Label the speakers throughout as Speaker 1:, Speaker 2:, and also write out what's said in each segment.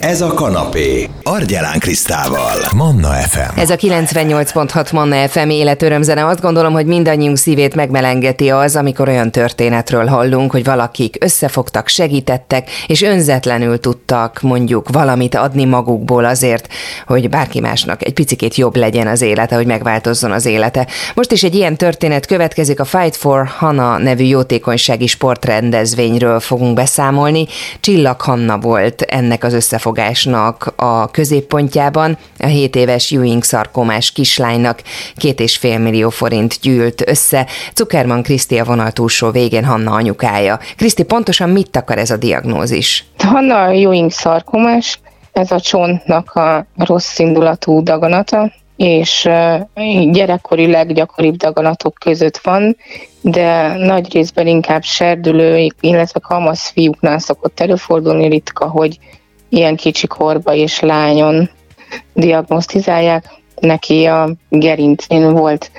Speaker 1: Ez a kanapé. Argyelán Krisztával. Manna FM.
Speaker 2: Ez a 98.6 Manna FM életörömzene. Azt gondolom, hogy mindannyiunk szívét megmelengeti az, amikor olyan történetről hallunk, hogy valakik összefogtak, segítettek, és önzetlenül tudtak mondjuk valamit adni magukból azért, hogy bárki másnak egy picikét jobb legyen az élete, hogy megváltozzon az élete. Most is egy ilyen történet következik a Fight for Hana nevű jótékonysági sportrendezvényről fogunk beszámolni. Csillag Hanna volt ennek az összefogásnak a középpontjában. A 7 éves Ewing szarkomás kislánynak két és fél millió forint gyűlt össze. Zuckerman Kriszti a vonal túlsó végén Hanna anyukája. Kriszti, pontosan mit akar ez a diagnózis?
Speaker 3: Hanna Ewing szarkomás, ez a csontnak a rossz indulatú daganata, és gyerekkori leggyakoribb daganatok között van, de nagy részben inkább serdülő, illetve kamasz fiúknál szokott előfordulni ritka, hogy ilyen kicsi korba és lányon diagnosztizálják. Neki a gerincén volt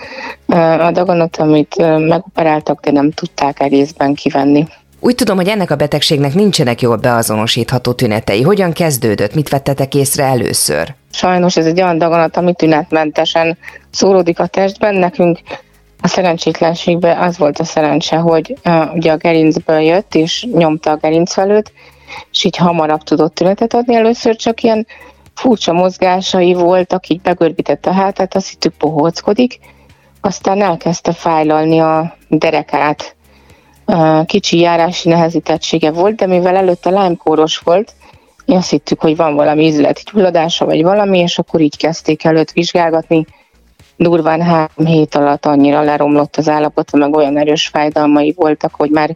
Speaker 3: a daganat, amit megoperáltak, de nem tudták egészben kivenni.
Speaker 2: Úgy tudom, hogy ennek a betegségnek nincsenek jól beazonosítható tünetei. Hogyan kezdődött? Mit vettetek észre először?
Speaker 3: Sajnos ez egy olyan daganat, ami tünetmentesen szóródik a testben. Nekünk a szerencsétlenségben az volt a szerencse, hogy uh, ugye a gerincből jött, és nyomta a gerincvelőt, és így hamarabb tudott tünetet adni. Először csak ilyen furcsa mozgásai voltak, így begörbített a hátát, azt hittük pohóckodik, aztán elkezdte fájlalni a derekát. Kicsi járási nehezítettsége volt, de mivel előtte lámkóros volt, mi azt hittük, hogy van valami ízleti gyulladása, vagy valami, és akkor így kezdték előtt vizsgálgatni. Durván három hét alatt annyira leromlott az állapota, meg olyan erős fájdalmai voltak, hogy már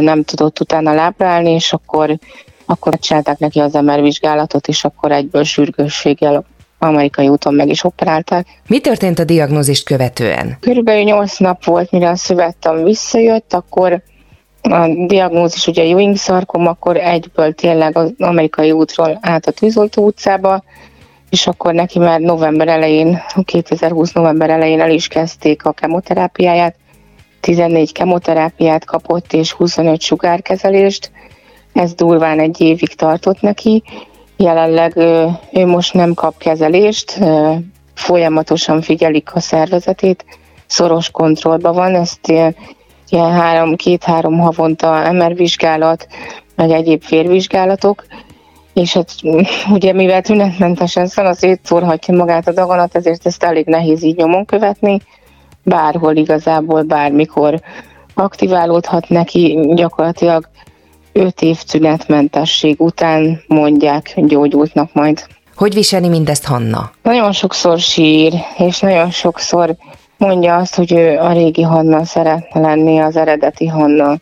Speaker 3: nem tudott utána lábrálni, és akkor, akkor csinálták neki az MR vizsgálatot, és akkor egyből sürgősséggel amerikai úton meg is operálták.
Speaker 2: Mi történt a diagnózist követően?
Speaker 3: Körülbelül 8 nap volt, mire a szövettem visszajött, akkor a diagnózis ugye Ewing szarkom, akkor egyből tényleg az amerikai útról át a Tűzoltó utcába, és akkor neki már november elején, 2020 november elején el is kezdték a kemoterápiáját, 14 kemoterápiát kapott és 25 sugárkezelést, ez durván egy évig tartott neki, jelenleg ő most nem kap kezelést, folyamatosan figyelik a szervezetét, szoros kontrollban van, ezt ilyen három, két-három havonta MR vizsgálat, meg egyéb férvizsgálatok, és hát ugye mivel tünetmentesen szétszórhatja magát a daganat, ezért ezt elég nehéz így nyomon követni, bárhol igazából, bármikor aktiválódhat neki, gyakorlatilag 5 év tünetmentesség után mondják, gyógyultnak majd.
Speaker 2: Hogy viseli mindezt Hanna?
Speaker 3: Nagyon sokszor sír, és nagyon sokszor mondja azt, hogy ő a régi Hanna szeretne lenni, az eredeti Hanna.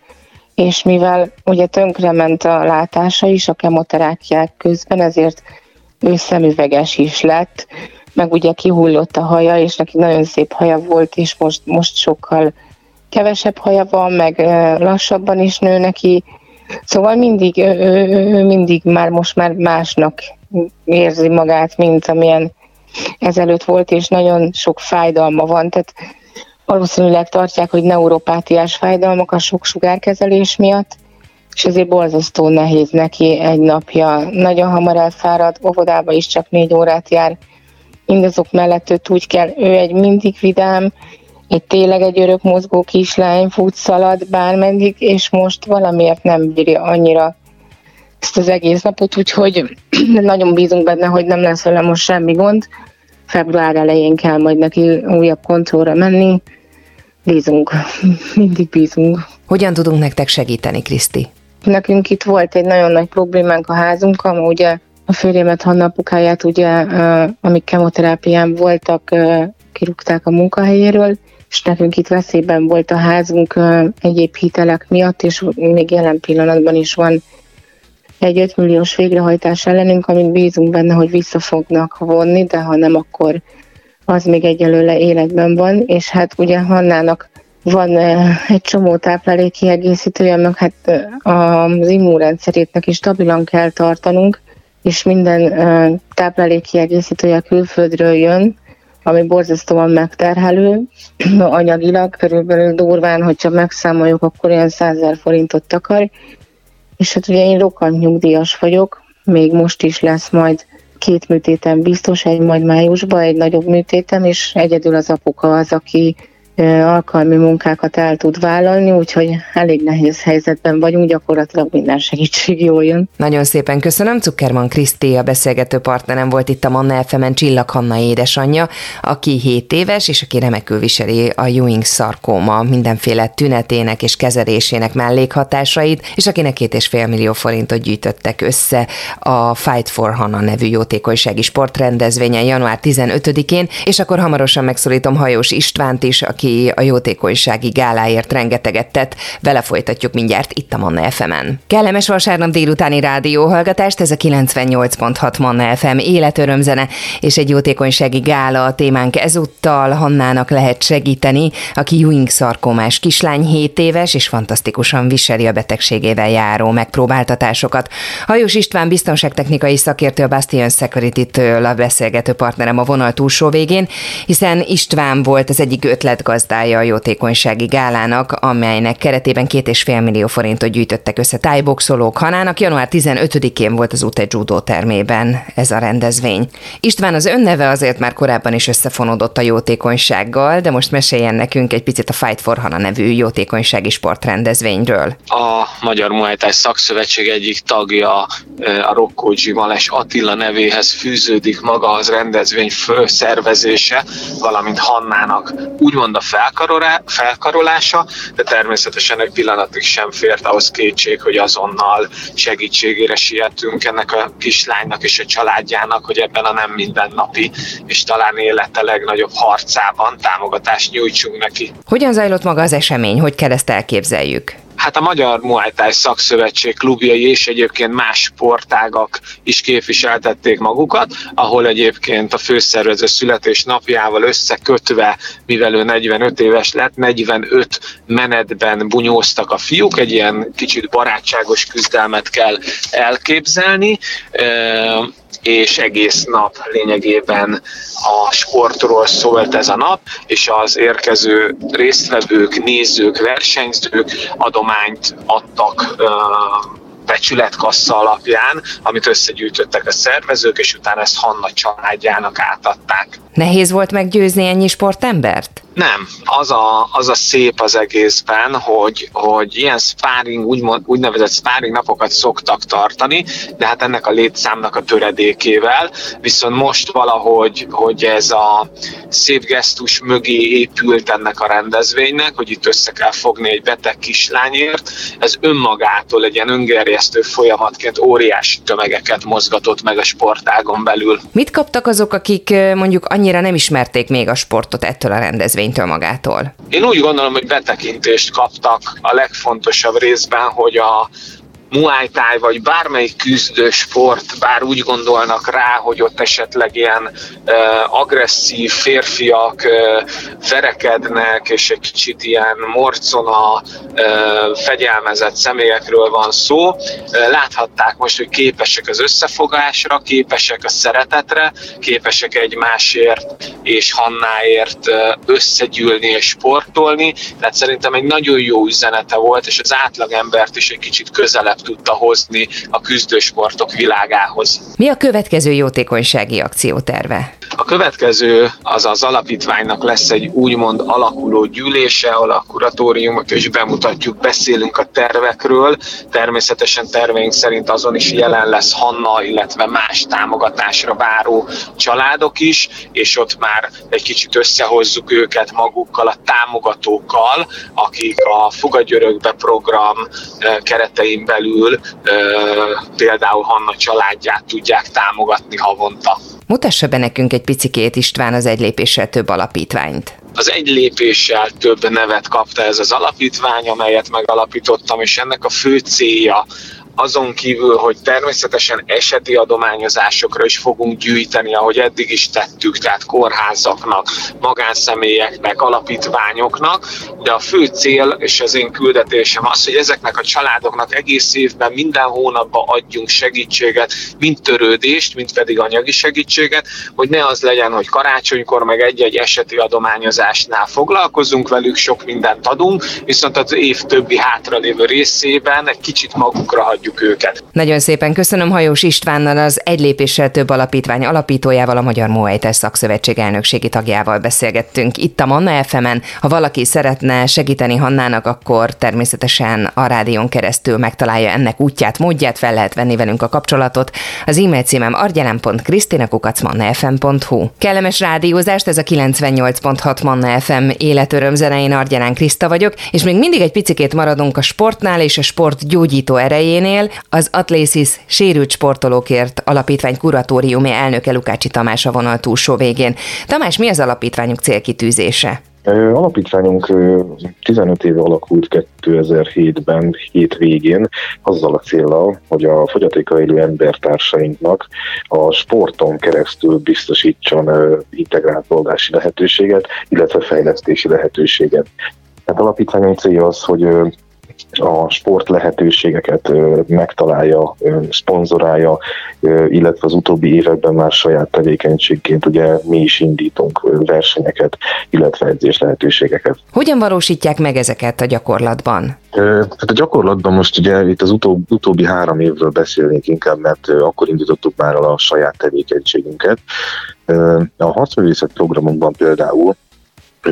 Speaker 3: És mivel ugye tönkrement a látása is a kemoterápiák közben, ezért ő szemüveges is lett, meg ugye kihullott a haja, és neki nagyon szép haja volt, és most, most sokkal kevesebb haja van, meg lassabban is nő neki. Szóval mindig, ő, mindig már most már másnak érzi magát, mint amilyen ezelőtt volt, és nagyon sok fájdalma van, tehát valószínűleg tartják, hogy neuropátiás fájdalmak a sok sugárkezelés miatt, és ezért borzasztó nehéz neki egy napja. Nagyon hamar elfárad, óvodába is csak négy órát jár, mindazok mellett őt úgy kell, ő egy mindig vidám, egy tényleg egy örök mozgó kislány, fut, szalad bármeddig, és most valamiért nem bírja annyira ezt az egész napot, úgyhogy nagyon bízunk benne, hogy nem lesz vele most semmi gond. Február elején kell majd neki újabb kontrollra menni. Bízunk, mindig bízunk.
Speaker 2: Hogyan tudunk nektek segíteni, Kriszti?
Speaker 3: Nekünk itt volt egy nagyon nagy problémánk a házunkkal, ugye a férjemet, Hanna apukáját, ugye, amik kemoterápián voltak, kirúgták a munkahelyéről, és nekünk itt veszélyben volt a házunk egyéb hitelek miatt, és még jelen pillanatban is van egy 5 milliós végrehajtás ellenünk, amit bízunk benne, hogy vissza fognak vonni, de ha nem, akkor az még egyelőre életben van, és hát ugye Hannának van egy csomó táplálékkiegészítője, meg hát az immunrendszerétnek is stabilan kell tartanunk, és minden táplálékkiegészítője külföldről jön, ami borzasztóan megterhelő, anyagilag körülbelül durván, hogyha megszámoljuk, akkor olyan 100 forintot takar, és hát ugye én rokkant nyugdíjas vagyok, még most is lesz majd két műtétem biztos, egy majd májusban, egy nagyobb műtétem, és egyedül az apuka az, aki alkalmi munkákat el tud vállalni, úgyhogy elég nehéz helyzetben vagyunk, gyakorlatilag minden segítség jól jön.
Speaker 2: Nagyon szépen köszönöm. Zuckerman Kriszti, a beszélgető partnerem volt itt a Manna fm Csillag Hanna édesanyja, aki 7 éves, és aki remekül viseli a Ewing szarkóma mindenféle tünetének és kezelésének mellékhatásait, és akinek két és fél millió forintot gyűjtöttek össze a Fight for Hanna nevű jótékonysági sportrendezvényen január 15-én, és akkor hamarosan megszólítom Hajós Istvánt is, aki aki a jótékonysági gáláért rengeteget tett. Vele folytatjuk mindjárt itt a Manna FM-en. Kellemes vasárnap délutáni rádióhallgatást, ez a 98.6 Manna FM életörömzene, és egy jótékonysági gála a témánk ezúttal. Hannának lehet segíteni, aki Ewing szarkómás kislány 7 éves, és fantasztikusan viseli a betegségével járó megpróbáltatásokat. Hajós István biztonságtechnikai szakértő a Bastion Security-től a beszélgető partnerem a vonal túlsó végén, hiszen István volt az egyik ötlet gazdája a jótékonysági gálának, amelynek keretében két és fél millió forintot gyűjtöttek össze tájboxolók Hanának. Január 15-én volt az Ute Judo termében ez a rendezvény. István az önneve azért már korábban is összefonódott a jótékonysággal, de most meséljen nekünk egy picit a Fight for Hana nevű jótékonysági sportrendezvényről.
Speaker 4: A Magyar Muay Thai Szakszövetség egyik tagja, a Rokkógyi Males Attila nevéhez fűződik maga az rendezvény főszervezése, valamint Hannának úgymond a felkarolása, de természetesen egy pillanatig sem fért ahhoz kétség, hogy azonnal segítségére sietünk ennek a kislánynak és a családjának, hogy ebben a nem mindennapi és talán élete legnagyobb harcában támogatást nyújtsunk neki.
Speaker 2: Hogyan zajlott maga az esemény? Hogy kell ezt elképzeljük?
Speaker 4: Hát a Magyar Muay Thai Szakszövetség klubjai és egyébként más sportágak is képviseltették magukat, ahol egyébként a főszervező születésnapjával összekötve, mivel ő 45 éves lett, 45 menetben bunyóztak a fiúk, egy ilyen kicsit barátságos küzdelmet kell elképzelni és egész nap lényegében a sportról szólt ez a nap, és az érkező résztvevők, nézők, versenyzők adományt adtak becsületkassa alapján, amit összegyűjtöttek a szervezők, és utána ezt Hanna családjának átadták.
Speaker 2: Nehéz volt meggyőzni ennyi sportembert?
Speaker 4: Nem, az a, az a szép az egészben, hogy, hogy ilyen sparring, úgymond, úgynevezett sparring napokat szoktak tartani, de hát ennek a létszámnak a töredékével, viszont most valahogy, hogy ez a szép gesztus mögé épült ennek a rendezvénynek, hogy itt össze kell fogni egy beteg kislányért, ez önmagától egy ilyen öngerjesztő folyamatként óriási tömegeket mozgatott meg a sportágon belül.
Speaker 2: Mit kaptak azok, akik mondjuk annyira nem ismerték még a sportot ettől a rendezvénytől? magától?
Speaker 4: Én úgy gondolom, hogy betekintést kaptak a legfontosabb részben, hogy a Muay Thai, vagy bármelyik küzdő sport, bár úgy gondolnak rá, hogy ott esetleg ilyen uh, agresszív férfiak uh, verekednek, és egy kicsit ilyen morcona, uh, fegyelmezett személyekről van szó. Láthatták most, hogy képesek az összefogásra, képesek a szeretetre, képesek egymásért és Hannáért összegyűlni és sportolni, tehát szerintem egy nagyon jó üzenete volt, és az átlagembert is egy kicsit közelebb tudta hozni a küzdősportok világához.
Speaker 2: Mi a következő jótékonysági akcióterve?
Speaker 4: A következő az az alapítványnak lesz egy úgymond alakuló gyűlése, ahol a kuratóriumot is bemutatjuk, beszélünk a tervekről. Természetesen terveink szerint azon is jelen lesz Hanna, illetve más támogatásra váró családok is, és ott már egy kicsit összehozzuk őket magukkal, a támogatókkal, akik a Fogadjörökbe program eh, keretein belül eh, például Hanna családját tudják támogatni havonta.
Speaker 2: Mutassa be nekünk egy picikét István az egy lépéssel több alapítványt.
Speaker 4: Az egy lépéssel több nevet kapta ez az alapítvány, amelyet megalapítottam, és ennek a fő célja azon kívül, hogy természetesen eseti adományozásokra is fogunk gyűjteni, ahogy eddig is tettük, tehát kórházaknak, magánszemélyeknek, alapítványoknak, de a fő cél és az én küldetésem az, hogy ezeknek a családoknak egész évben minden hónapban adjunk segítséget, mind törődést, mind pedig anyagi segítséget, hogy ne az legyen, hogy karácsonykor meg egy-egy eseti adományozásnál foglalkozunk velük, sok mindent adunk, viszont az év többi hátralévő részében egy kicsit magukra hagyjuk adjuk őket.
Speaker 2: Nagyon szépen köszönöm Hajós Istvánnal, az Egy lépéssel több alapítvány alapítójával, a Magyar Muaytes Szakszövetség elnökségi tagjával beszélgettünk itt a Manna fm -en. Ha valaki szeretne segíteni Hannának, akkor természetesen a rádión keresztül megtalálja ennek útját, módját, fel lehet venni velünk a kapcsolatot. Az e-mail címem argyelem.krisztinakukacmanna.fm.hu Kellemes rádiózást, ez a 98.6 Manna FM életöröm zenei Argyelán Kriszta vagyok, és még mindig egy picikét maradunk a sportnál és a sport gyógyító erejénél. Az Atlésis sérült sportolókért alapítvány kuratóriumi elnöke Lukácsi Tamás a vonal túlsó végén. Tamás, mi az alapítványuk célkitűzése?
Speaker 5: Alapítványunk 15 éve alakult 2007-ben, hét végén, azzal a célral, hogy a fogyatékkal élő embertársainknak a sporton keresztül biztosítson integrált oldási lehetőséget, illetve fejlesztési lehetőséget. Tehát alapítványunk célja az, hogy a sport lehetőségeket megtalálja, szponzorálja, illetve az utóbbi években már saját tevékenységként ugye mi is indítunk versenyeket, illetve edzés lehetőségeket.
Speaker 2: Hogyan valósítják meg ezeket a gyakorlatban?
Speaker 5: Hát a gyakorlatban most ugye itt az utó, utóbbi három évről beszélnék inkább, mert akkor indítottuk már a saját tevékenységünket. A harcművészet programunkban például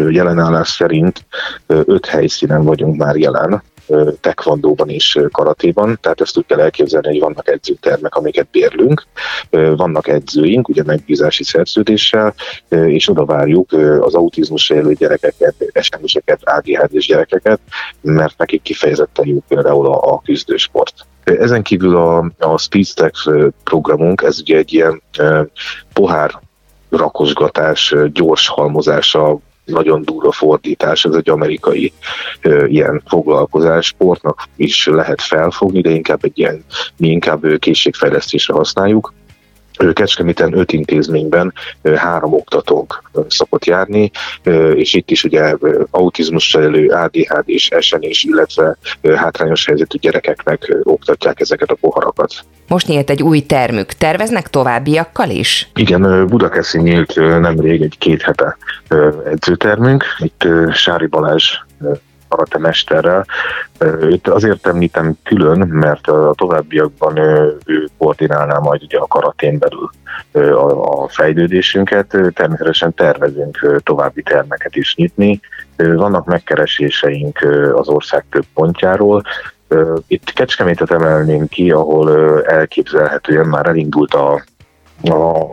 Speaker 5: jelenállás szerint öt helyszínen vagyunk már jelen, tekvandóban és karatéban, tehát ezt úgy kell elképzelni, hogy vannak edzőtermek, amiket bérlünk, vannak edzőink, ugye megbízási szerződéssel, és oda várjuk az autizmus élő gyerekeket, SMS-eket, ADHD-s gyerekeket, mert nekik kifejezetten jó például a, a küzdősport. Ezen kívül a, a SpeedStack programunk, ez ugye egy ilyen pohár rakosgatás, gyors halmozása nagyon durva fordítás, ez egy amerikai ö, ilyen foglalkozás, sportnak is lehet felfogni, de inkább egy ilyen, mi inkább készségfejlesztésre használjuk. Kecskeméten öt intézményben három oktatónk szokott járni, és itt is ugye autizmussal elő ADHD és SNS, illetve hátrányos helyzetű gyerekeknek oktatják ezeket a poharakat.
Speaker 2: Most nyílt egy új termük. Terveznek továbbiakkal is?
Speaker 5: Igen, Budakeszi nyílt nemrég egy két hete edzőtermünk. Itt Sári Balázs karate mesterrel. Őt azért említem külön, mert a továbbiakban ő koordinálná majd ugye a karatén belül a fejlődésünket. Természetesen tervezünk további termeket is nyitni. Vannak megkereséseink az ország több pontjáról, itt Kecskemétet emelném ki, ahol elképzelhetően már elindult a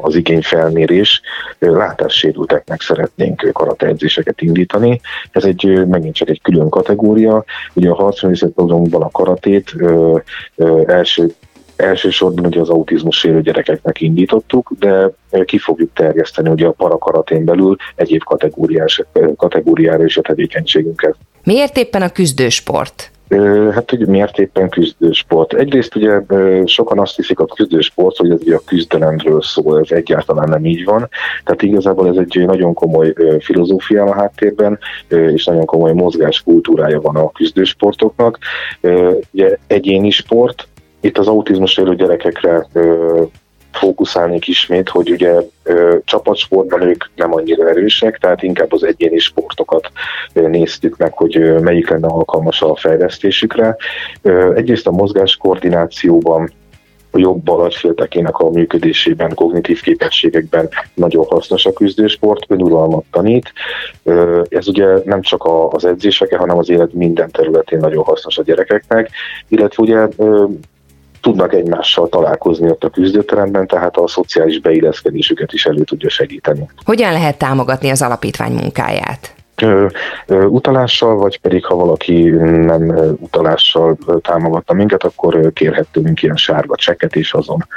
Speaker 5: az igényfelmérés, látássérülteknek szeretnénk karateedzéseket indítani. Ez egy megint csak egy külön kategória. Ugye a harcművészet programban a karatét ö, ö, első Elsősorban ugye az autizmus élő gyerekeknek indítottuk, de ki fogjuk terjeszteni ugye a parakaratén belül egyéb kategóriás, kategóriára is a tevékenységünket.
Speaker 2: Miért éppen a küzdősport?
Speaker 5: Hát, hogy miért éppen küzdősport? Egyrészt ugye sokan azt hiszik a küzdősport, hogy ez ugye a küzdelemről szól, ez egyáltalán nem így van. Tehát igazából ez egy nagyon komoly filozófia a háttérben, és nagyon komoly mozgáskultúrája van a küzdősportoknak. Ugye egyéni sport, itt az autizmus élő gyerekekre fókuszálnék ismét, hogy ugye ö, csapatsportban ők nem annyira erősek, tehát inkább az egyéni sportokat ö, néztük meg, hogy ö, melyik lenne alkalmas a fejlesztésükre. Ö, egyrészt a mozgás koordinációban a jobb agyféltekének a működésében, kognitív képességekben nagyon hasznos a küzdősport, önuralmat tanít. Ez ugye nem csak az edzéseke, hanem az élet minden területén nagyon hasznos a gyerekeknek, illetve ugye tudnak egymással találkozni ott a küzdőteremben, tehát a szociális beilleszkedésüket is elő tudja segíteni.
Speaker 2: Hogyan lehet támogatni az alapítvány munkáját?
Speaker 5: Utalással, vagy pedig ha valaki nem utalással támogatta minket, akkor kérhet tőlünk ilyen sárga csekket is azon.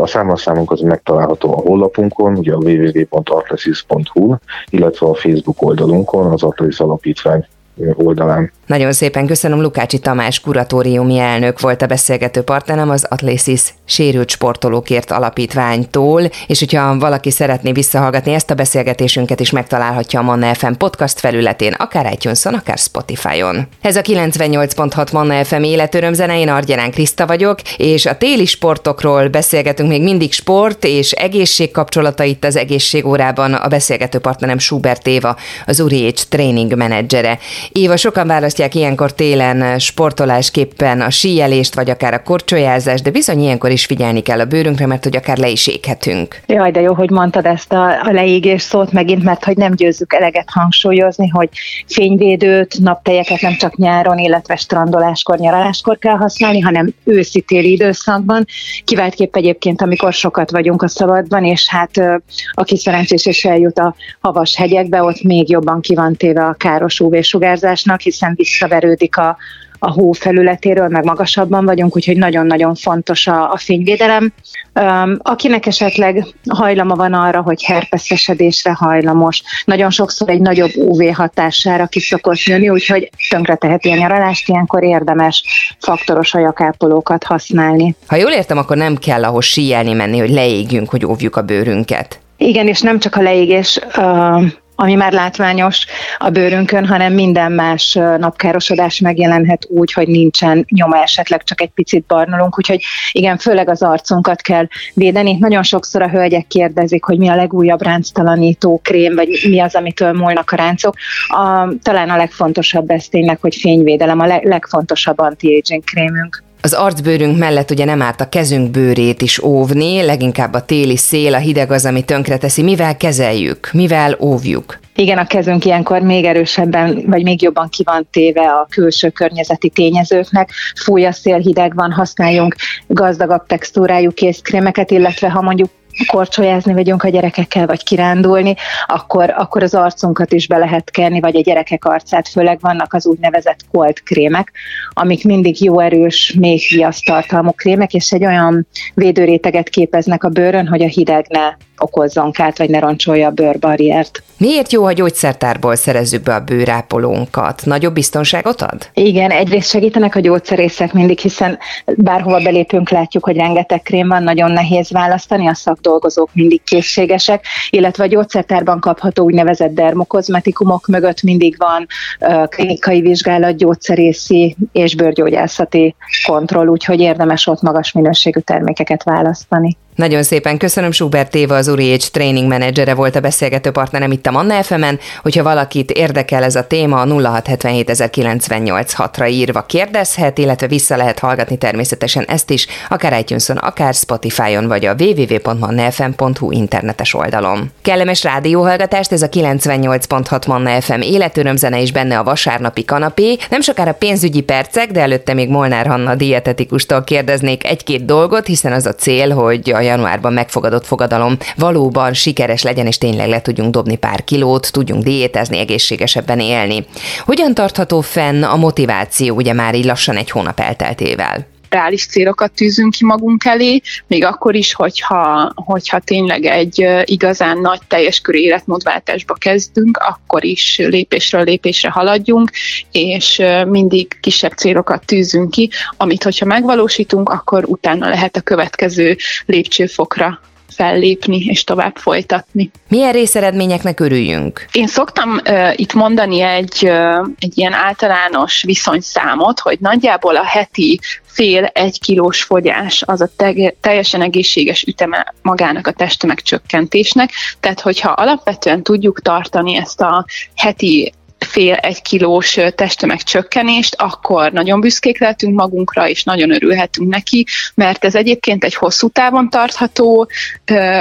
Speaker 5: A számlaszámunk az megtalálható a honlapunkon, ugye a www.artlesis.hu, illetve a Facebook oldalunkon, az Artlesis Alapítvány oldalán.
Speaker 2: Nagyon szépen köszönöm, Lukácsi Tamás kuratóriumi elnök volt a beszélgető partnerem az Atlésis sérült sportolókért alapítványtól, és hogyha valaki szeretné visszahallgatni ezt a beszélgetésünket is megtalálhatja a Manna FM podcast felületén, akár itunes akár Spotify-on. Ez a 98.6 Manna FM életörömzene, én Argyelán Kriszta vagyok, és a téli sportokról beszélgetünk még mindig sport és egészség kapcsolata itt az egészségórában a beszélgető partnerem Schubert Éva, az Uriécs tréning menedzsere. Éva, sokan választ tartják ilyenkor télen sportolásképpen a síjelést, vagy akár a korcsolyázást, de bizony ilyenkor is figyelni kell a bőrünkre, mert hogy akár le is éghetünk.
Speaker 6: Jaj, de jó, hogy mondtad ezt a, a leégés szót megint, mert hogy nem győzzük eleget hangsúlyozni, hogy fényvédőt, naptejeket nem csak nyáron, illetve strandoláskor, nyaraláskor kell használni, hanem őszi-téli időszakban. Kiváltképp egyébként, amikor sokat vagyunk a szabadban, és hát aki szerencsés és eljut a havas hegyekbe, ott még jobban ki van téve a káros UV-sugárzásnak, hiszen visszaverődik a, a hó felületéről, meg magasabban vagyunk, úgyhogy nagyon-nagyon fontos a, a fényvédelem. Akinek esetleg hajlama van arra, hogy herpeszesedésre hajlamos, nagyon sokszor egy nagyobb UV hatására ki szokott jönni, úgyhogy teheti a nyaralást, ilyenkor érdemes faktoros ajakápolókat használni.
Speaker 2: Ha jól értem, akkor nem kell ahhoz síelni menni, hogy leégjünk, hogy óvjuk a bőrünket.
Speaker 6: Igen, és nem csak a leégés uh, ami már látványos a bőrünkön, hanem minden más napkárosodás megjelenhet úgy, hogy nincsen nyoma, esetleg csak egy picit barnulunk, úgyhogy igen, főleg az arcunkat kell védeni. Nagyon sokszor a hölgyek kérdezik, hogy mi a legújabb ránctalanító krém, vagy mi az, amitől múlnak a ráncok. A, talán a legfontosabb ez tényleg, hogy fényvédelem, a legfontosabb anti-aging krémünk.
Speaker 2: Az arcbőrünk mellett ugye nem árt a kezünk bőrét is óvni, leginkább a téli szél, a hideg az, ami tönkreteszi. Mivel kezeljük? Mivel óvjuk?
Speaker 6: Igen, a kezünk ilyenkor még erősebben, vagy még jobban ki van téve a külső környezeti tényezőknek. Fúj a szél, hideg van, használjunk gazdagabb textúrájú kézkrémeket, illetve ha mondjuk korcsolyázni vagyunk a gyerekekkel, vagy kirándulni, akkor, akkor az arcunkat is be lehet kenni, vagy a gyerekek arcát, főleg vannak az úgynevezett kolt krémek, amik mindig jó erős, még viasztartalmú krémek, és egy olyan védőréteget képeznek a bőrön, hogy a hideg ne okozzon kárt, vagy ne roncsolja a bőrbarriert.
Speaker 2: Miért jó, ha gyógyszertárból szerezzük be a bőrápolónkat? Nagyobb biztonságot ad?
Speaker 6: Igen, egyrészt segítenek a gyógyszerészek mindig, hiszen bárhova belépünk, látjuk, hogy rengeteg krém van, nagyon nehéz választani, a szakdolgozók mindig készségesek, illetve a gyógyszertárban kapható úgynevezett dermokozmetikumok mögött mindig van klinikai vizsgálat, gyógyszerészi és bőrgyógyászati kontroll, úgyhogy érdemes ott magas minőségű termékeket választani.
Speaker 2: Nagyon szépen köszönöm, Schubert Éva, az Uri Age Training Managere volt a beszélgető partnerem itt a Manna fm Hogyha valakit érdekel ez a téma, 0677 ra írva kérdezhet, illetve vissza lehet hallgatni természetesen ezt is, akár itunes akár Spotify-on, vagy a www.mannafm.hu internetes oldalon. Kellemes rádióhallgatást, ez a 98.6 Manna FM életörömzene is benne a vasárnapi kanapé. Nem sokára pénzügyi percek, de előtte még Molnár Hanna dietetikustól kérdeznék egy-két dolgot, hiszen az a cél, hogy a januárban megfogadott fogadalom valóban sikeres legyen, és tényleg le tudjunk dobni pár kilót, tudjunk diétezni, egészségesebben élni. Hogyan tartható fenn a motiváció, ugye már így lassan egy hónap elteltével?
Speaker 7: Reális célokat tűzünk ki magunk elé, még akkor is, hogyha, hogyha tényleg egy igazán nagy teljes körű életmódváltásba kezdünk, akkor is lépésről lépésre haladjunk, és mindig kisebb célokat tűzünk ki, amit hogyha megvalósítunk, akkor utána lehet a következő lépcsőfokra fellépni és tovább folytatni.
Speaker 2: Milyen részeredményeknek örüljünk?
Speaker 7: Én szoktam uh, itt mondani egy, uh, egy ilyen általános viszonyszámot, hogy nagyjából a heti fél egy kilós fogyás az a te- teljesen egészséges üteme magának a testtömeg csökkentésnek. Tehát, hogyha alapvetően tudjuk tartani ezt a heti fél egy kilós testtömeg csökkenést, akkor nagyon büszkék lehetünk magunkra, és nagyon örülhetünk neki, mert ez egyébként egy hosszú távon tartható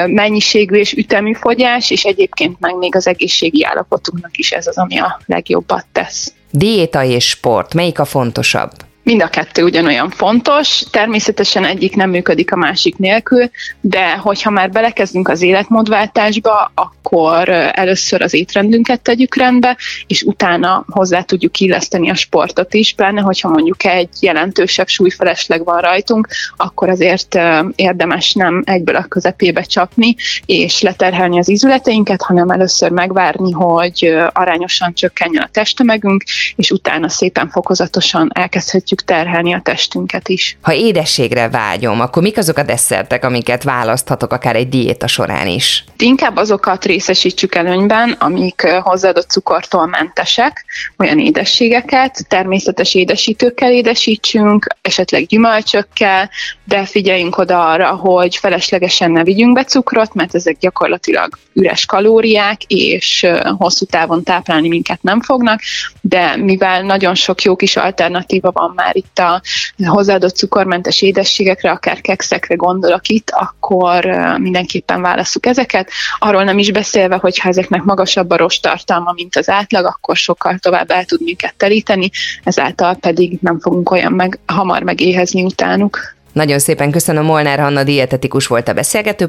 Speaker 7: mennyiségű és ütemű fogyás, és egyébként meg még az egészségi állapotunknak is ez az, ami a legjobbat tesz.
Speaker 2: Diéta és sport, melyik a fontosabb?
Speaker 7: Mind a kettő ugyanolyan fontos, természetesen egyik nem működik a másik nélkül, de hogyha már belekezdünk az életmódváltásba, akkor először az étrendünket tegyük rendbe, és utána hozzá tudjuk illeszteni a sportot is, pláne hogyha mondjuk egy jelentősebb súlyfelesleg van rajtunk, akkor azért érdemes nem egyből a közepébe csapni, és leterhelni az ízületeinket, hanem először megvárni, hogy arányosan csökkenjen a testtömegünk, és utána szépen fokozatosan elkezdhetjük elkezdjük terhelni a testünket is.
Speaker 2: Ha édességre vágyom, akkor mik azok a desszertek, amiket választhatok akár egy diéta során is?
Speaker 7: Inkább azokat részesítsük előnyben, amik hozzáadott cukortól mentesek, olyan édességeket, természetes édesítőkkel édesítsünk, esetleg gyümölcsökkel, de figyeljünk oda arra, hogy feleslegesen ne vigyünk be cukrot, mert ezek gyakorlatilag üres kalóriák, és hosszú távon táplálni minket nem fognak, de mivel nagyon sok jó kis alternatíva van már itt a hozzáadott cukormentes édességekre, akár kekszekre gondolok itt, akkor mindenképpen válaszuk ezeket. Arról nem is beszélve, hogy ha ezeknek magasabb a tartalma, mint az átlag, akkor sokkal tovább el tud minket telíteni, ezáltal pedig nem fogunk olyan meg, hamar megéhezni utánuk.
Speaker 2: Nagyon szépen köszönöm, Molnár Hanna dietetikus volt a beszélgető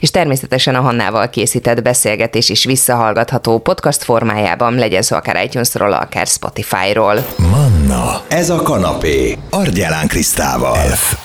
Speaker 2: és természetesen a Hannával készített beszélgetés is visszahallgatható podcast formájában, legyen szó akár iTunes-ról, akár Spotify-ról.
Speaker 1: Manna, ez a kanapé, Argyelán Krisztával. F.